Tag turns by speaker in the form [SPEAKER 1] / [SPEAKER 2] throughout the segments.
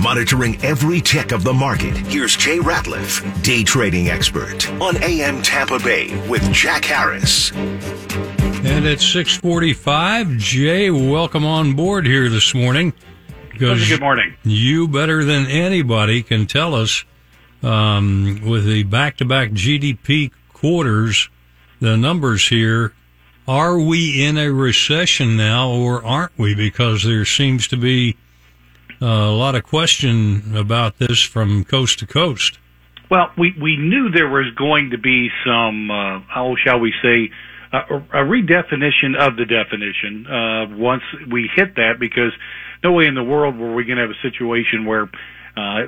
[SPEAKER 1] Monitoring every tick of the market, here's Jay Ratliff, day trading expert on AM Tampa Bay with Jack Harris.
[SPEAKER 2] And at 645, Jay, welcome on board here this morning.
[SPEAKER 3] Because good morning.
[SPEAKER 2] You better than anybody can tell us um, with the back-to-back GDP quarters, the numbers here. Are we in a recession now, or aren't we? Because there seems to be uh, a lot of question about this from coast to coast.
[SPEAKER 3] Well, we we knew there was going to be some, uh, how shall we say, a redefinition of the definition uh, once we hit that, because no way in the world were we going to have a situation where uh,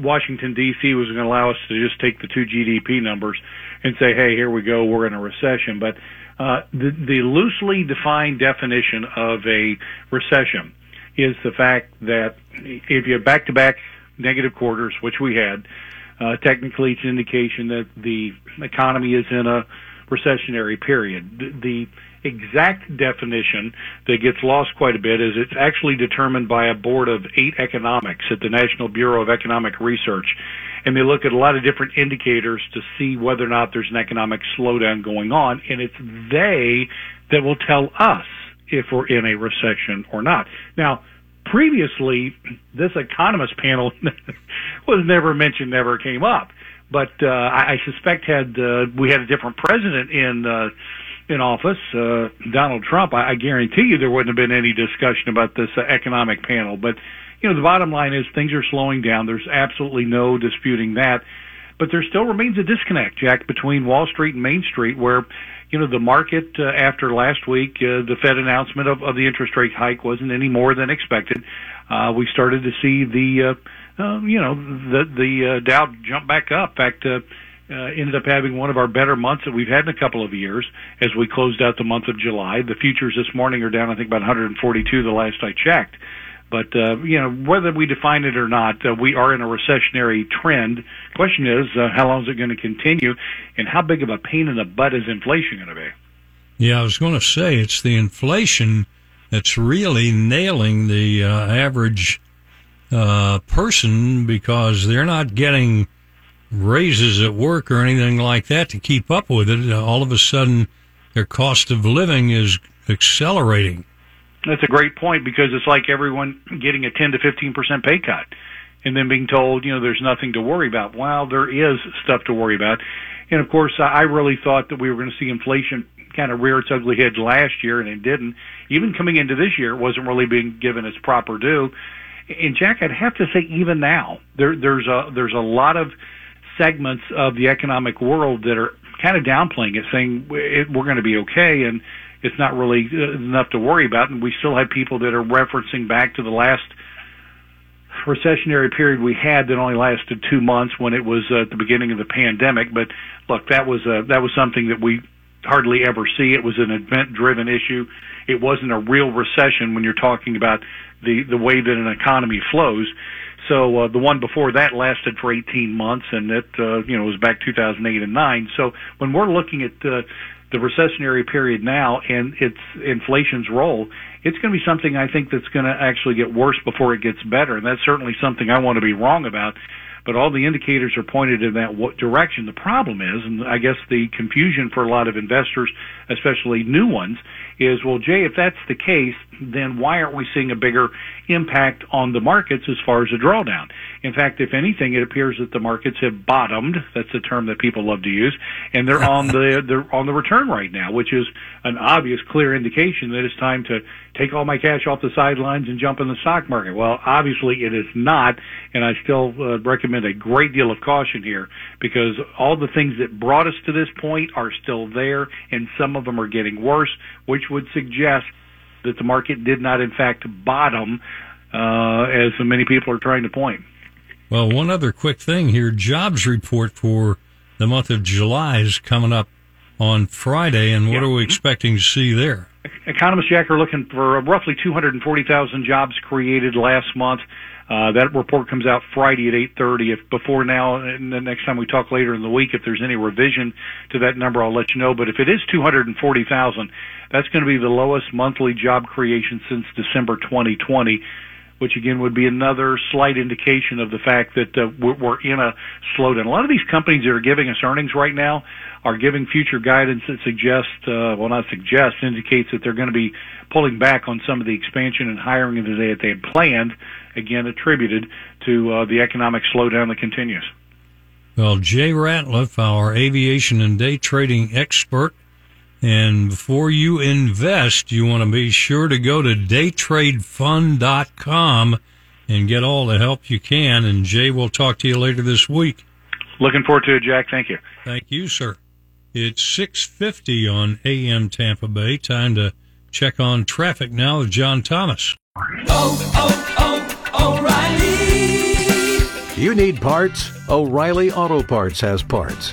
[SPEAKER 3] Washington D.C. was going to allow us to just take the two GDP numbers and say, "Hey, here we go, we're in a recession." But uh, the, the loosely defined definition of a recession is the fact that if you have back-to-back negative quarters, which we had, uh, technically it's an indication that the economy is in a recessionary period. The, the exact definition that gets lost quite a bit is it's actually determined by a board of eight economics at the National Bureau of Economic Research. And they look at a lot of different indicators to see whether or not there's an economic slowdown going on. And it's they that will tell us if we're in a recession or not. Now, previously, this economist panel was never mentioned, never came up. But uh, I, I suspect had uh, we had a different president in uh, in office, uh, Donald Trump, I, I guarantee you there wouldn't have been any discussion about this uh, economic panel. But you know, the bottom line is things are slowing down. There's absolutely no disputing that. But there still remains a disconnect, Jack, between Wall Street and Main Street, where you know the market uh, after last week, uh, the Fed announcement of, of the interest rate hike wasn't any more than expected. Uh, we started to see the uh, uh, you know the the uh, Dow jump back up. In fact. Uh, uh, ended up having one of our better months that we've had in a couple of years as we closed out the month of July. The futures this morning are down, I think, about 142 the last I checked. But uh, you know, whether we define it or not, uh, we are in a recessionary trend. Question is, uh, how long is it going to continue, and how big of a pain in the butt is inflation going to be?
[SPEAKER 2] Yeah, I was going to say it's the inflation that's really nailing the uh, average uh, person because they're not getting raises at work or anything like that to keep up with it. All of a sudden, their cost of living is accelerating.
[SPEAKER 3] That's a great point because it's like everyone getting a 10 to 15 percent pay cut and then being told, you know, there's nothing to worry about. Well, there is stuff to worry about. And of course, I really thought that we were going to see inflation kind of rear its ugly head last year, and it didn't. Even coming into this year, it wasn't really being given its proper due. And Jack, I'd have to say, even now, there, there's a there's a lot of segments of the economic world that are kind of downplaying it, saying we're going to be okay and it's not really uh, enough to worry about. And we still have people that are referencing back to the last recessionary period we had that only lasted two months when it was uh, at the beginning of the pandemic. But look, that was uh, that was something that we hardly ever see. It was an event-driven issue. It wasn't a real recession when you're talking about the the way that an economy flows. So uh, the one before that lasted for 18 months, and it uh, you know was back 2008 and 9. So when we're looking at uh, the recessionary period now and its inflation's role, it's going to be something I think that's going to actually get worse before it gets better, and that's certainly something I want to be wrong about. But all the indicators are pointed in that direction. The problem is, and I guess the confusion for a lot of investors, especially new ones, is well, Jay, if that's the case, then why aren't we seeing a bigger impact on the markets as far as a drawdown? In fact, if anything, it appears that the markets have bottomed. That's a term that people love to use, and they're on the they're on the return right now, which is an obvious, clear indication that it's time to take all my cash off the sidelines and jump in the stock market. Well, obviously it is not, and I still uh, recommend a great deal of caution here because all the things that brought us to this point are still there, and some of them are getting worse, which would suggest that the market did not, in fact, bottom, uh, as many people are trying to point.
[SPEAKER 2] Well, one other quick thing here: jobs report for the month of July is coming up on Friday, and what yeah. are we expecting to see there?
[SPEAKER 3] Economists, Jack, are looking for roughly 240,000 jobs created last month. Uh, that report comes out Friday at 8:30. If before now, and the next time we talk later in the week, if there's any revision to that number, I'll let you know. But if it is 240,000, that's going to be the lowest monthly job creation since December 2020. Which again would be another slight indication of the fact that uh, we're, in a slowdown. A lot of these companies that are giving us earnings right now are giving future guidance that suggests, uh, well, not suggests, indicates that they're going to be pulling back on some of the expansion and hiring that they had planned, again attributed to uh, the economic slowdown that continues.
[SPEAKER 2] Well, Jay Ratliff, our aviation and day trading expert, and before you invest, you want to be sure to go to daytradefund.com and get all the help you can. And Jay will talk to you later this week.
[SPEAKER 3] Looking forward to it, Jack. Thank you.
[SPEAKER 2] Thank you, sir. It's 650 on AM Tampa Bay. Time to check on traffic now with John Thomas.
[SPEAKER 4] Oh, oh, oh, O'Reilly!
[SPEAKER 5] You need parts? O'Reilly Auto Parts has parts.